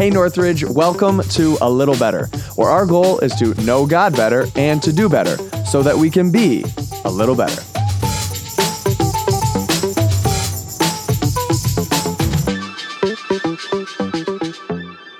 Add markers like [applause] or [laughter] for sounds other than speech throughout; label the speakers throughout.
Speaker 1: Hey Northridge, welcome to A Little Better, where our goal is to know God better and to do better so that we can be a little better.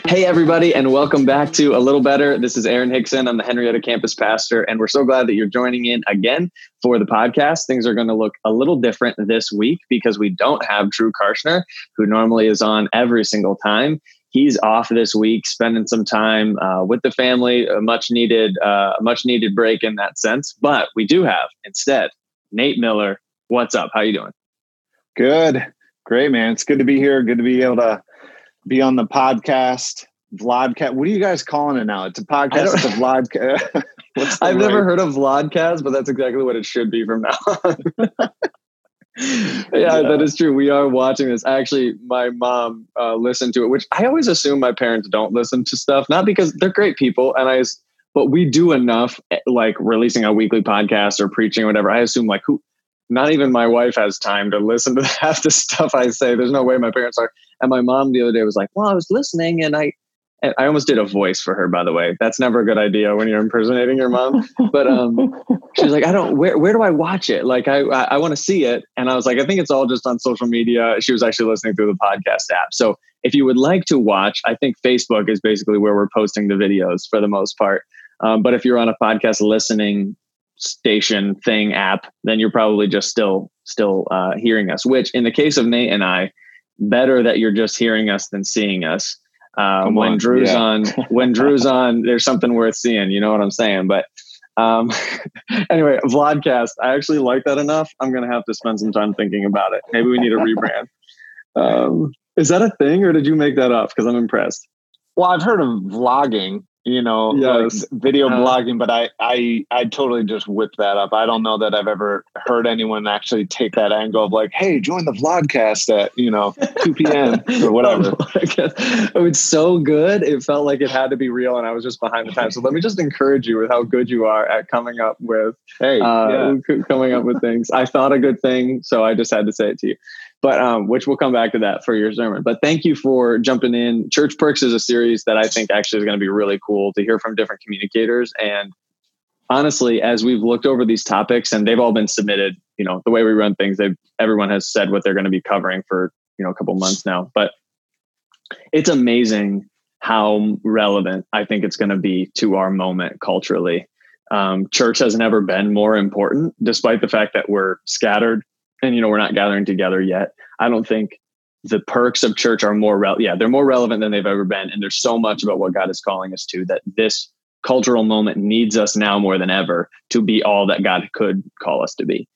Speaker 1: Hey, everybody, and welcome back to A Little Better. This is Aaron Hickson. I'm the Henrietta campus pastor, and we're so glad that you're joining in again for the podcast. Things are going to look a little different this week because we don't have Drew Karshner, who normally is on every single time. He's off this week, spending some time uh, with the family, a much needed, uh, a much needed break in that sense. But we do have instead Nate Miller. What's up? How you doing?
Speaker 2: Good, great, man. It's good to be here. Good to be able to be on the podcast. Vlogcast. What are you guys calling it now? It's a podcast. It's a vlogcast. [laughs]
Speaker 1: I've right? never heard of Vlogcast, but that's exactly what it should be from now on. [laughs] yeah, [laughs] yeah, that is true. We are watching this. Actually, my mom uh, listened to it, which I always assume my parents don't listen to stuff, not because they're great people, and I, but we do enough, eh, like releasing a weekly podcast or preaching or whatever. I assume like who, not even my wife has time to listen to [laughs] half the stuff I say. There's no way my parents are. And my mom the other day was like, "Well, I was listening, and I." And I almost did a voice for her, by the way. That's never a good idea when you're impersonating your mom. But um, [laughs] she's like, I don't. Where where do I watch it? Like, I I, I want to see it. And I was like, I think it's all just on social media. She was actually listening through the podcast app. So if you would like to watch, I think Facebook is basically where we're posting the videos for the most part. Um, but if you're on a podcast listening station thing app, then you're probably just still still uh, hearing us. Which, in the case of Nate and I, better that you're just hearing us than seeing us. Uh, when on. Drew's yeah. on, when [laughs] Drew's on, there's something worth seeing. You know what I'm saying? But um, [laughs] anyway, Vlogcast. I actually like that enough. I'm gonna have to spend some time thinking about it. Maybe we need a rebrand. [laughs] Um, is that a thing, or did you make that up? Because I'm impressed.
Speaker 2: Well, I've heard of vlogging, you know, yes. like video uh, blogging, but I, I, I totally just whipped that up. I don't know that I've ever heard anyone actually take that angle of like, Hey, join the vlogcast at, you know, 2 p.m. [laughs] or whatever. [laughs]
Speaker 1: oh, it's so good. It felt like it had to be real. And I was just behind the times. So let me just encourage you with how good you are at coming up with, Hey, uh, yeah. coming up with things. I thought a good thing. So I just had to say it to you but um, which we'll come back to that for your sermon. But thank you for jumping in. Church Perks is a series that I think actually is going to be really cool to hear from different communicators. And honestly, as we've looked over these topics and they've all been submitted, you know, the way we run things, they've everyone has said what they're going to be covering for you know a couple months now. But it's amazing how relevant I think it's going to be to our moment culturally. Um, church has never been more important, despite the fact that we're scattered and you know we're not gathering together yet. I don't think the perks of church are more re- yeah they're more relevant than they've ever been and there's so much about what god is calling us to that this cultural moment needs us now more than ever to be all that god could call us to be.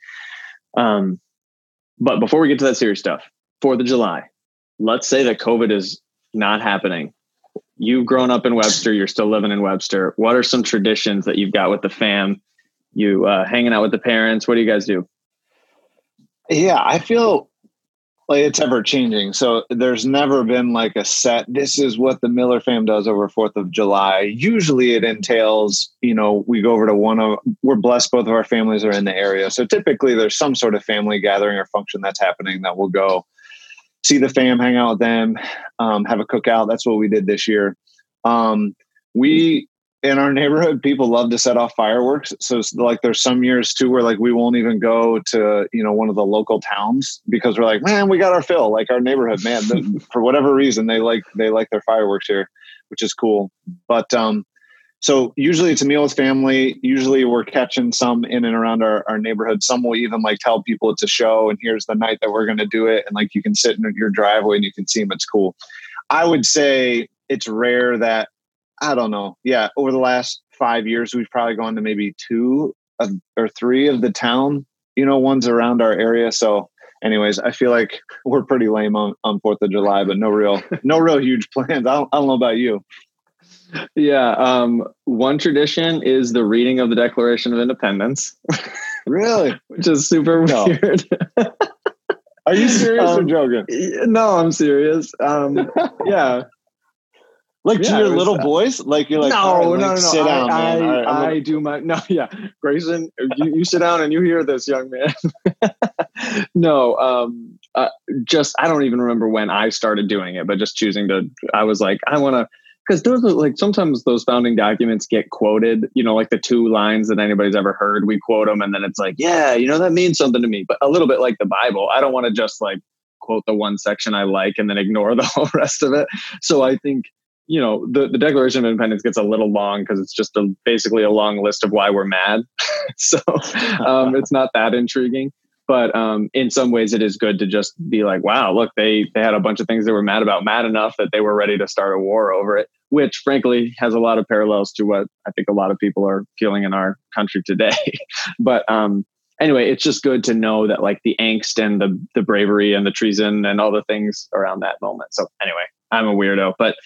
Speaker 1: Um, but before we get to that serious stuff fourth of july let's say that covid is not happening. You've grown up in webster you're still living in webster. What are some traditions that you've got with the fam? You uh, hanging out with the parents? What do you guys do
Speaker 2: yeah, I feel like it's ever changing. So there's never been like a set, this is what the Miller fam does over 4th of July. Usually it entails, you know, we go over to one of, we're blessed both of our families are in the area. So typically there's some sort of family gathering or function that's happening that we'll go see the fam, hang out with them, um, have a cookout. That's what we did this year. Um, we in our neighborhood, people love to set off fireworks. So like there's some years too where like we won't even go to, you know, one of the local towns because we're like, man, we got our fill. Like our neighborhood, man, the, [laughs] for whatever reason, they like, they like their fireworks here, which is cool. But, um, so usually it's a meal with family. Usually we're catching some in and around our, our neighborhood. Some will even like tell people it's a show and here's the night that we're going to do it. And like you can sit in your driveway and you can see them. It's cool. I would say it's rare that I don't know. Yeah, over the last five years, we've probably gone to maybe two of, or three of the town, you know, ones around our area. So, anyways, I feel like we're pretty lame on on Fourth of July, but no real, [laughs] no real huge plans. I don't, I don't know about you.
Speaker 1: Yeah, um, one tradition is the reading of the Declaration of Independence.
Speaker 2: Really, [laughs]
Speaker 1: which is super no. weird.
Speaker 2: Are you serious um, or joking?
Speaker 1: No, I'm serious. Um, yeah,
Speaker 2: Like
Speaker 1: Yeah,
Speaker 2: to your
Speaker 1: was,
Speaker 2: little
Speaker 1: uh,
Speaker 2: boys? Like you're like,
Speaker 1: no,
Speaker 2: right,
Speaker 1: no,
Speaker 2: like,
Speaker 1: no, no.
Speaker 2: sit
Speaker 1: I,
Speaker 2: down,
Speaker 1: I,
Speaker 2: man. All right,
Speaker 1: I do my no, yeah. Grayson, you, you sit down and you hear this, young man. [laughs] no, um, uh, just I don't even remember when I started doing it, but just choosing to. I was like, I want to. Because those are like sometimes those founding documents get quoted, you know, like the two lines that anybody's ever heard. We quote them, and then it's like, yeah, you know, that means something to me. But a little bit like the Bible, I don't want to just like quote the one section I like and then ignore [laughs] the whole rest of it. So I think you know the, the declaration of independence gets a little long because it's just a, basically a long list of why we're mad. [laughs] So um, it's not that intriguing. But um, in some ways it is good to just be like wow look they they had a bunch of things they were mad about mad enough that they were ready to start a war over it which frankly has a lot of parallels to what i think a lot of people are feeling in our country today. [laughs] But um, anyway it's just good to know that like the angst and the the bravery and the treason and all the things around that moment. So anyway i'm a weirdo. But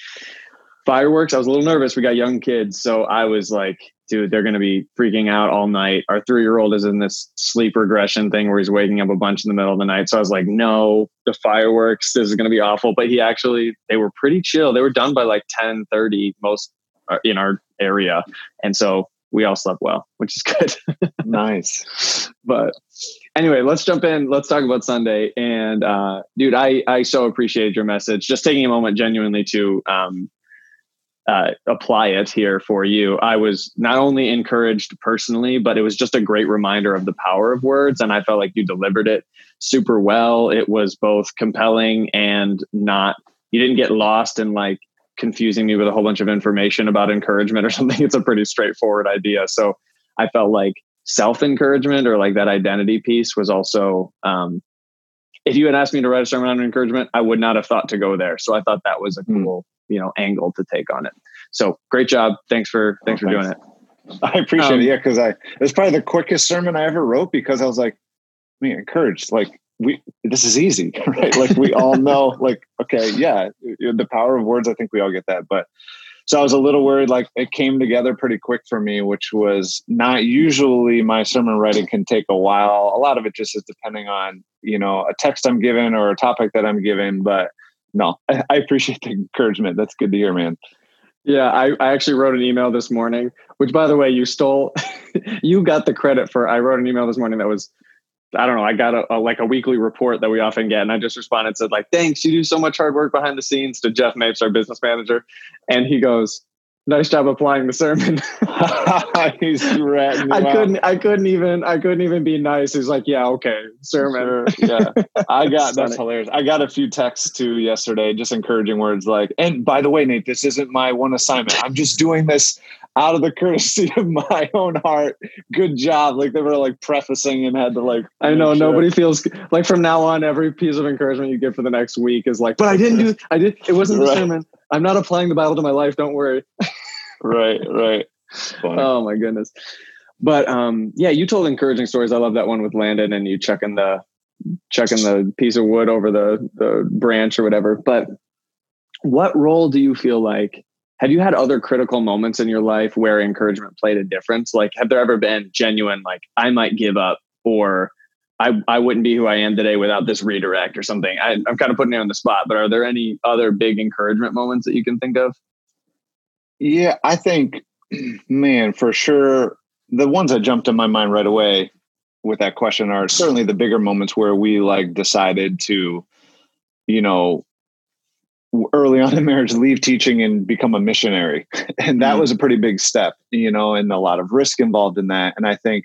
Speaker 1: fireworks i was a little nervous we got young kids so i was like dude they're going to be freaking out all night our three year old is in this sleep regression thing where he's waking up a bunch in the middle of the night so i was like no the fireworks this is going to be awful but he actually they were pretty chill they were done by like 10 30 most uh, in our area and so we all slept well which is [laughs] good
Speaker 2: nice.
Speaker 1: but anyway, let's jump in. Let's talk about Sunday. And uh, dude, I I so appreciated your message. Just taking a moment genuinely to um, uh, apply it here for you. I was not only encouraged personally, but it was just a great reminder of the power of words. And I felt like you delivered it super well. It was both compelling and not. You didn't get lost in like confusing me with a whole bunch of information about encouragement or [laughs] something. It's a pretty straightforward idea. So I felt like self encouragement or like that identity piece was also um, if you had asked me to write a sermon on encouragement i would not have thought to go there so i thought that was a
Speaker 2: Hmm.
Speaker 1: cool you know angle to take on it so great job thanks for thanks
Speaker 2: Oh,
Speaker 1: for doing it [laughs]
Speaker 2: I appreciate
Speaker 1: Um,
Speaker 2: it. Yeah, because I it's probably the quickest sermon I ever wrote because I was like, me encouraged. Like we this is easy, [laughs] right? Like we all know, like, okay, yeah, the power of words, I think we all get that. But so I was a little worried, like it came together pretty quick for me, which was not usually my sermon writing can take a while. A lot of it just is depending on, you know, a text I'm given or a topic that I'm given. But no, [laughs] I, appreciate the encouragement. That's good to hear, man.
Speaker 1: yeah I, I actually wrote an email this morning which by the way you stole [laughs] you got the credit for i wrote an email this morning that was I don't know. I got a, a like a weekly report that we often get, and I just responded said like, "Thanks, you do so much hard work behind the scenes." To Jeff Mapes, our business manager, and he goes, "Nice job applying the sermon." [laughs]
Speaker 2: He's ratting
Speaker 1: I
Speaker 2: out.
Speaker 1: couldn't. I couldn't even. I couldn't even be nice. He's like, "Yeah, okay, sermon."
Speaker 2: Sure, yeah, I [laughs] got that's hilarious. I got a few texts too yesterday, just encouraging words like, "And by the way, Nate, this isn't my one assignment. I'm just doing this out of the courtesy of my own heart. Good job!" Like they were like prefacing and had to like.
Speaker 1: I know
Speaker 2: sure.
Speaker 1: nobody feels like from now on. Every piece of encouragement you get for the next week is like, "But I didn't do. I did. It wasn't the sermon. I'm not applying the Bible to my life. Don't worry."
Speaker 2: Right, right.
Speaker 1: Oh my goodness. But um, yeah, you told encouraging stories. I love that one with Landon and you chucking the chucking the piece of wood over the the branch or whatever. But what role do you feel like? Have you had other critical moments in your life where encouragement played a difference? Like, have there ever been genuine, like, I might give up or I, I wouldn't be who I am today without this redirect or something? I, I'm kind of putting you on the spot, but are there any other big encouragement moments that you can think of?
Speaker 2: Yeah, I think, [clears throat] man, for sure, the ones that jumped in my mind right away with that question are certainly the bigger moments where we like decided to, you know, early on in marriage, leave teaching and become a missionary. [laughs] And that
Speaker 1: Mhm.
Speaker 2: was a pretty big step, you know, and a lot of risk involved in that. And I think,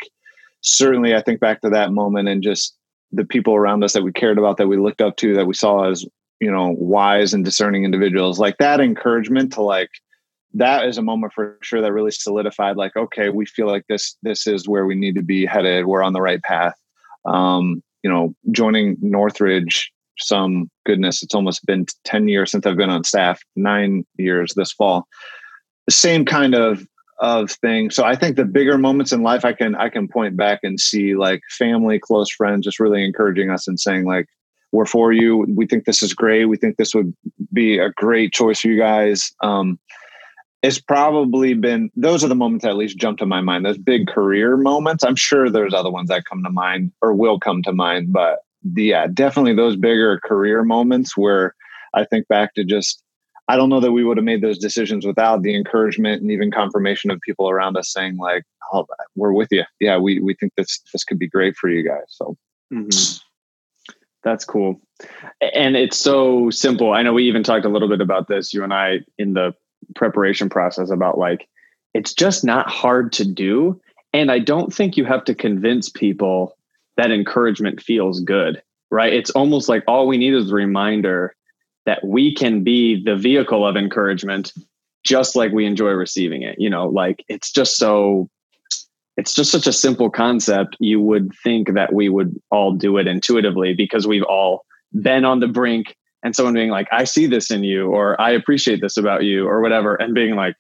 Speaker 2: certainly, I think back to that moment and just the people around us that we cared about, that we looked up to, that we saw as, you know, wise and discerning individuals, like that encouragement to like, that is a moment for sure that really solidified like okay we feel like this this is where we need to be headed we're on the right path um you know joining northridge some goodness it's almost been 10 years since i've been on staff 9 years this fall. The same kind of of thing. So i think the bigger moments in life i can i can point back and see like family close friends just really encouraging us and saying like we're for you. We think this is great. We think this would be a great choice for you guys. Um it's probably been those are the moments that at least jump to my mind. Those big career moments i'm sure there's other ones that come to mind or will come to mind but yeah definitely those bigger career moments where i think back to just I don't know that we would have made those decisions without the encouragement and even confirmation of people around us saying like, "Oh, we're with you. Yeah, we we think this this could be great for you guys." So mm-hmm.
Speaker 1: that's cool, and it's so simple. I know we even talked a little bit about this, you and I, in the preparation process about like it's just not hard to do, and I don't think you have to convince people that encouragement feels good. Right? It's almost like all we need is a reminder that we can be the vehicle of encouragement just like we enjoy receiving it you know like it's just so it's just such a simple concept you would think that we would all do it intuitively because we've all been on the brink and someone being like i see this in you or i appreciate this about you or whatever and being like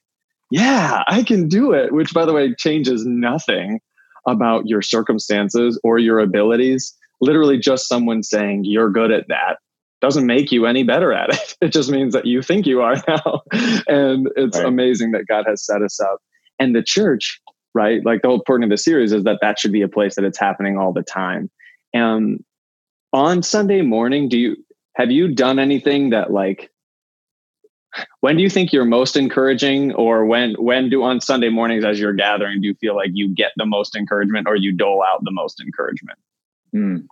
Speaker 1: yeah i can do it which by the way changes nothing about your circumstances or your abilities literally just someone saying you're good at that doesn't make you any better at it. [laughs] It just means that you think you are [laughs] now. and it's right. amazing that God has set us up. And the church, right? Like the whole point of the series is that that should be a place that it's happening all the time. And on Sunday morning, do you have you done anything that like when do you think you're most encouraging or when when do on sunday mornings as you're gathering do you feel like you get the most encouragement or you dole out the most encouragement
Speaker 2: mm.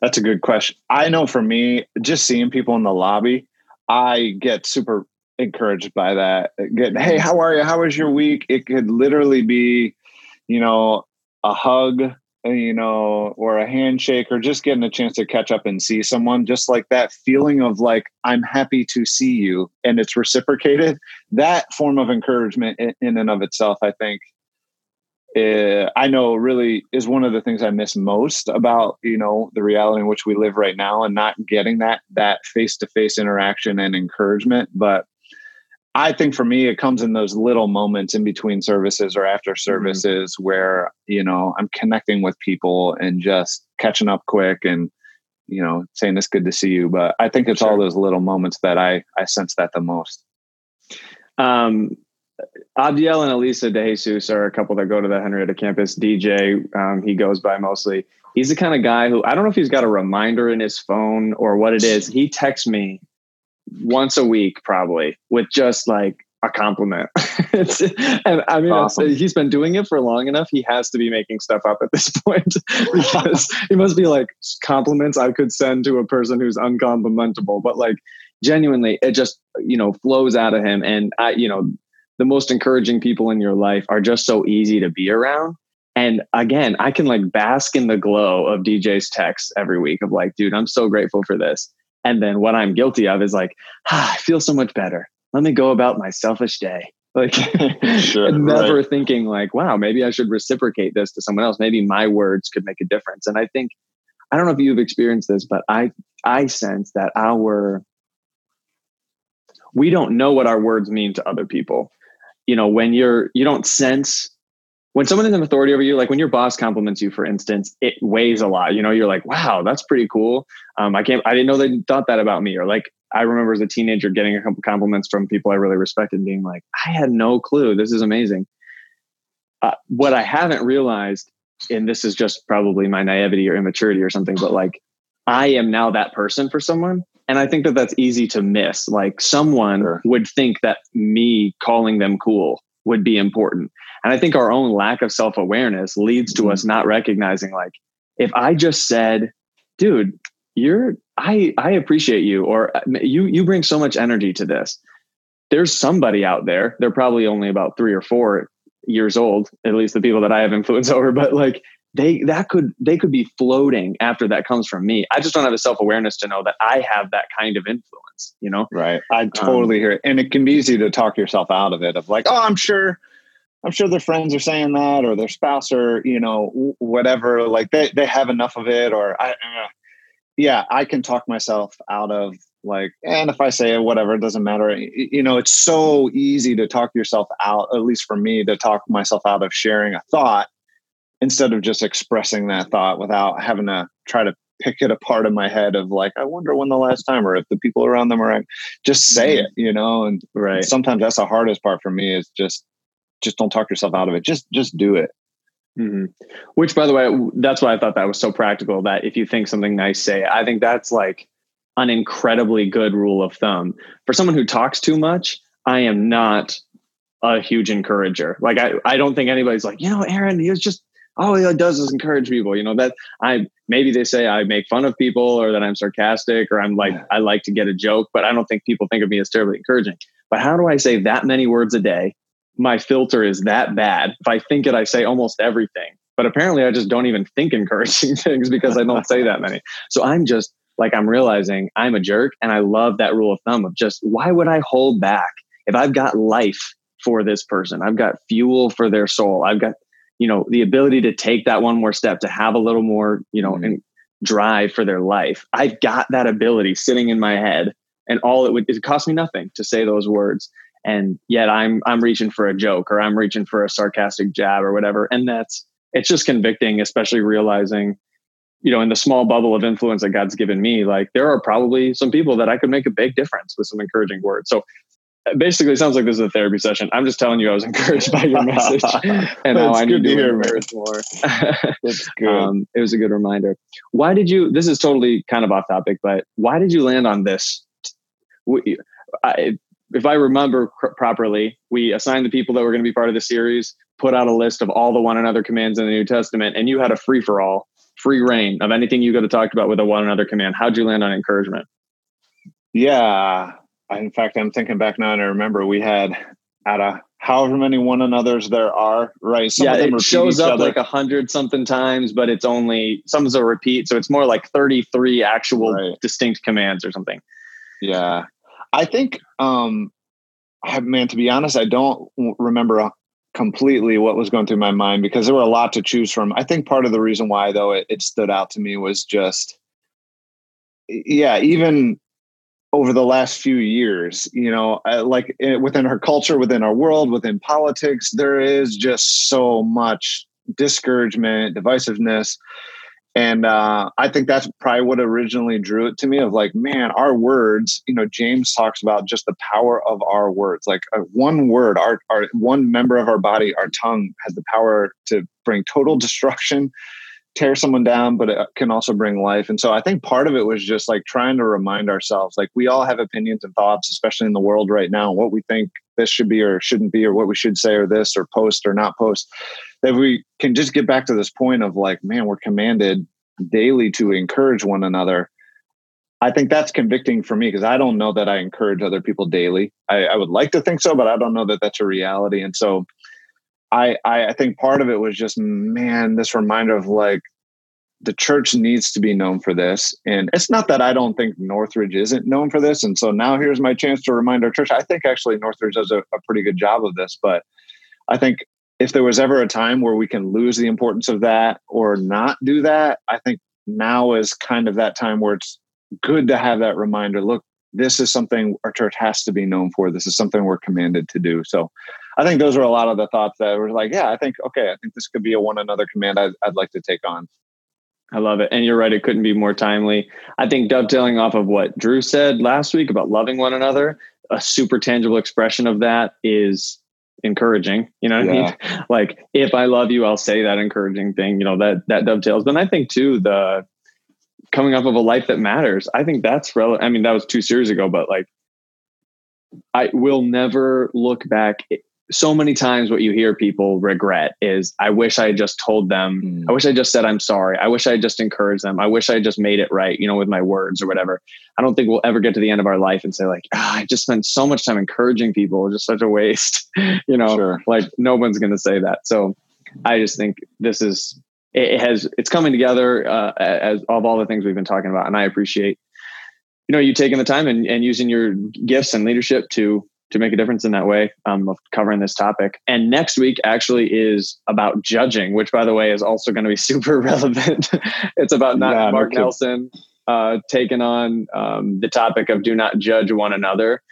Speaker 2: That's a good question. I know for me, just seeing people in the lobby, I get super encouraged by that. Get, hey, how are you? How was your week? It could literally be, you know, a hug, you know, or a handshake, or just getting a chance to catch up and see someone. Just like that feeling of like, I'm happy to see you, and it's reciprocated. That form of encouragement in and of itself, I think, uh, I know really is one of the things I miss most about you know the reality in which we live right now, and not getting that that face to face interaction and encouragement. But I think for me, it comes in those little moments in between services or after mm-hmm. services mm-hmm. where you know I'm connecting with people and just catching up quick and you know saying it's good to see you. But I think it's sure. all those little moments that I I sense that the most.
Speaker 1: Um, Abdiel and Elisa De Jesus are a couple that go to the Henrietta campus. DJ, um, he goes by mostly. He's the kind of guy who I don't know if he's got a reminder in his phone or what it is. He texts me once a week, probably, with just like a compliment. [laughs] and I mean, awesome. he's been doing it for long enough. He has to be making stuff up at this [laughs] point [laughs] because he must be like compliments I could send to a person who's uncomplimentable. But like genuinely, it just you know flows out of him. And I, you know, the most encouraging people in your life are just so easy to be around. And again, I can like bask in the glow of DJ's text every week of like, dude, I'm so grateful for this. And then what I'm guilty of is like, ah, [sighs] I feel so much better. Let me go about my selfish day. [laughs] Like sure, never right. thinking like, wow, maybe I should reciprocate this to someone else. Maybe my words could make a difference. And I think, I don't know if you've experienced this, but I I sense that our we don't know what our words mean to other people you know when you're you don't sense when someone is an authority over you like when your boss compliments you for instance it weighs a lot you know you're like wow that's pretty cool um, i can't i didn't know they thought that about me or like i remember as a teenager getting a couple compliments from people i really respected and being like i had no clue this is amazing uh, what i haven't realized and this is just probably my naivety or immaturity or something but like i am now that person for someone and I think that that's easy to miss. Like someone sure. would think that me calling them cool would be important. And I think our own lack of self awareness leads to mm-hmm. us not recognizing, like, if I just said, dude, you're, I, I appreciate you, or uh, you, you bring so much energy to this. There's somebody out there, they're probably only about three or four years old, at least the people that I have influence [laughs] over, but like they that could they could be floating after that comes from me i just don't have the self-awareness to know that i have that kind of influence you know
Speaker 2: right i totally um, hear it and it can be easy to talk yourself out of it of like oh i'm sure i'm sure their friends are saying that or their spouse or you know whatever like they, they have enough of it or i uh, yeah i can talk myself out of like and if i say whatever it doesn't matter you know it's so easy to talk yourself out at least for me to talk myself out of sharing a thought instead of just expressing that thought without having to try to pick it apart in my head of like i wonder when the last time or if the people around them are just say mm-hmm. it you know and right sometimes that's the hardest part for me is just just don't talk yourself out of it just just do it
Speaker 1: mm-hmm. which by the way that's why i thought that was so practical that if you think something nice say i think that's like an incredibly good rule of thumb. For someone who talks too much, I am not a huge encourager. Like I, I don't think anybody's like, you know, Aaron, he was just all he does is encourage people. You know, that I maybe they say I make fun of people or that I'm sarcastic or I'm like, I like to get a joke, but I don't think people think of me as terribly encouraging. But how do I say that many words a day? My filter is that bad. If I think it, I say almost everything. But apparently I just don't even think encouraging [laughs] things because I don't say that many. So I'm just like, I'm realizing I'm a jerk. And I love that rule of thumb of just why would I hold back if I've got life for this person? I've got fuel for their soul. I've got you know the ability to take that one more step to have a little more you know mm-hmm. and drive for their life i've got that ability sitting in my head and all it would it cost me nothing to say those words and yet i'm i'm reaching for a joke or i'm reaching for a sarcastic jab or whatever and that's it's just convicting especially realizing you know in the small bubble of influence that god's given me like there are probably some people that i could make a big difference with some encouraging words so basically sounds like this is a therapy session. I'm just telling you I was [laughs] encouraged by your message [laughs] and how I need to, hear more. [laughs] That's good. Um, it was a good reminder. Why did you? This is totally kind of off topic, but why did you land on this? I, if I remember properly, we assigned the people that were going to be part of the series, put out a list of all the one another commands in the New Testament, and you had a free for all, free reign of anything you could have talked about with a one another command. How'd you land on encouragement?
Speaker 2: Yeah, in fact, I'm thinking back now and I remember we had at a however many one another's there are, right?
Speaker 1: Some yeah, it shows up other. like a hundred something times, but it's only some some's a repeat, so it's more like 33 actual right. distinct commands or something.
Speaker 2: Yeah, I think, um, man, to be honest, I don't remember completely what was going through my mind because there were a lot to choose from. I think part of the reason why though it, it stood out to me was just, yeah, even over the last few years you know like eh, within our culture within our world within politics there is just so much discouragement divisiveness and uh, i think that's probably what originally drew it to me of like man our words you know james talks about just the power of our words like uh, one word our, our one member of our body our tongue has the power to bring total destruction tear someone down, but it can also bring life. And so I think part of it was just like trying to remind ourselves, like we all have opinions and thoughts, especially in the world right now, what we think this should be or shouldn't be, or what we should say or this or post or not post. That we can just get back to this point of like, man, we're commanded daily to encourage one another. I think that's convicting for me because I don't know that I encourage other people daily. I, I would like to think so, but I don't know that that's a reality. And so I, I think part of it was just man, this reminder of like the church needs to be known for this. And it's not that I don't think Northridge isn't known for this. And so now here's my chance to remind our church. I think actually Northridge does a, a pretty good job of this, but I think if there was ever a time where we can lose the importance of that or not do that, I think now is kind of that time where it's good to have that reminder. Look, this is something our church has to be known for. This is something we're commanded to do. So I think those are a lot of the thoughts that were like, yeah, I think, okay, I think this could be a one another command I'd, I'd like to take on.
Speaker 1: I love it. And you're right, it couldn't be more timely. I think dovetailing off of what Drew said last week about loving one another, a super tangible expression of that is encouraging. You know what yeah. I mean? [laughs] Like if I love you, I'll say that encouraging thing, you know, that that dovetails. But I think too, the coming up of a life that matters, I think that's relevant. I mean, that was two series ago, but like I will never look back so many times what you hear people regret is i wish i had just told them. Mm. i wish i just said i'm sorry. I wish i just encouraged them. I wish i just made it right you know with my words or whatever. I don't think we'll ever get to the end of our life and say like oh, i just spent so much time encouraging people. Just such a waste. [laughs] You know sure. like no one's going to say that. So i just think this is it has it's coming together uh, as of all the things we've been talking about and i appreciate you know you taking the time and, and using your gifts and leadership to to make a difference in that way um, of covering this topic. And next week actually is about judging, which by the way is also going to be [laughs] super relevant. it's about not yeah, Mark no Nelson uh, taking on um, the topic of do not judge one another.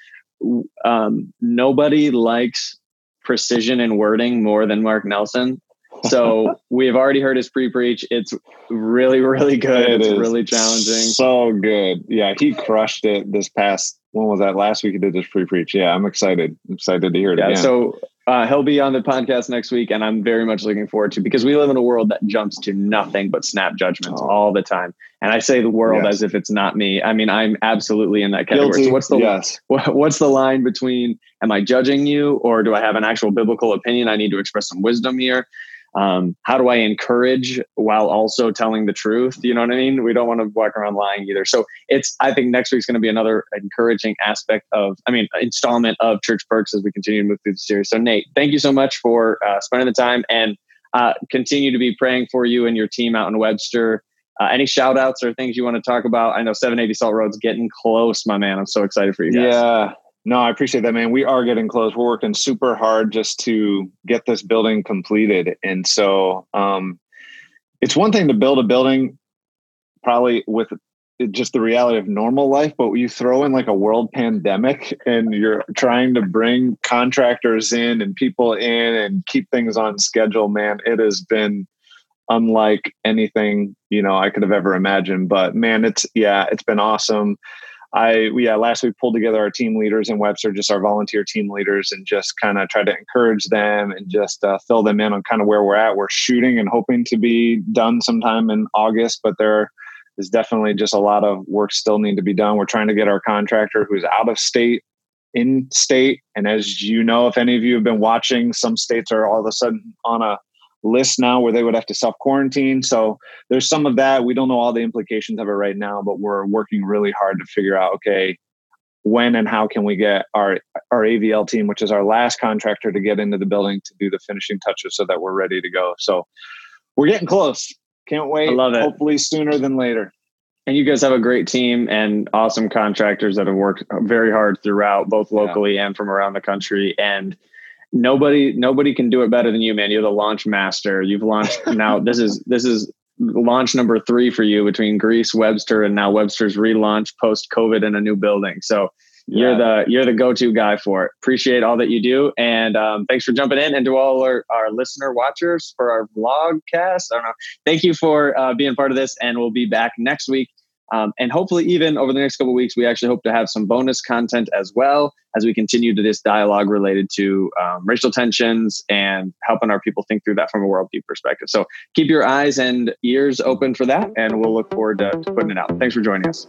Speaker 1: Um, nobody likes precision in wording more than Mark Nelson. So [laughs] we have already heard his pre-preach. It's really, really good. It it's is. really challenging.
Speaker 2: So good. Yeah, he crushed it this past when was that last week he did this pre-preach yeah i'm excited I'm excited to hear it yeah, again.
Speaker 1: so Uh, he'll be on the podcast next week, and I'm very much looking forward to because we live in a world that jumps to nothing but snap judgments oh. all the time. And I say the world yes. as if it's not me. I mean, I'm absolutely in that category.
Speaker 2: Guilty.
Speaker 1: So what's the
Speaker 2: yes.
Speaker 1: what's the line between am I judging you or do I have an actual biblical opinion? I need to express some wisdom here um, how do I encourage while also telling the truth? You know what I mean? We don't want to walk around lying either. So it's, I think next week's going to be another encouraging aspect of, I mean, installment of Church Perks as we continue to move through the series. So Nate, thank you so much for uh, spending the time and uh, continue to be praying for you and your team out in Webster. Uh, any shout outs or things you want to talk about? I know 780 Salt Road's getting close, my man. I'm so excited for you guys.
Speaker 2: Yeah. No, I appreciate that, man. We are getting close. We're working super hard just to get this building completed. And so um, it's one thing to build a building probably with just the reality of normal life, but you throw in like a world pandemic and you're trying to bring contractors in and people in and keep things on schedule, man, it has been unlike anything, you know, I could have ever imagined. But man, it's yeah, it's been awesome. I yeah last week pulled together our team leaders in Webster, just our volunteer team leaders, and just kind of tried to encourage them and just uh, fill them in on kind of where we're at. We're shooting and hoping to be done sometime in August, but there is definitely just a lot of work still need to be done. We're trying to get our contractor who's out of state in state, and as you know, if any of you have been watching, some states are all of a sudden on a list now where they would have to self quarantine. So there's some of that. We don't know all the implications of it right now, but we're working really hard to figure out okay, when and how can we get our our AVL team, which is our last contractor, to get into the building to do the finishing touches so that we're ready to go. So we're getting close. Can't wait. I
Speaker 1: love it.
Speaker 2: Hopefully sooner than later.
Speaker 1: And you guys have a great team and awesome contractors that have worked very hard throughout, both locally yeah. and from around the country. And nobody nobody can do it better than you, man. You're the launch master. You've launched [laughs] now. this is this is launch number three for you between Greece, Webster, and now Webster's relaunch post COVID in a new building. So you're the you're the go-to guy for it. Appreciate all that you do, and um, thanks for jumping in. And to all our, our listener watchers for our vlog cast, I don't know. Thank you for uh, being part of this, and we'll be back next week um, and hopefully, even over the next couple weeks, we actually hope to have some bonus content as well as we continue to this dialogue related to um, racial tensions and helping our people think through that from a worldview perspective. So keep your eyes and ears open for that, and we'll look forward to, to putting it out. Thanks for joining us.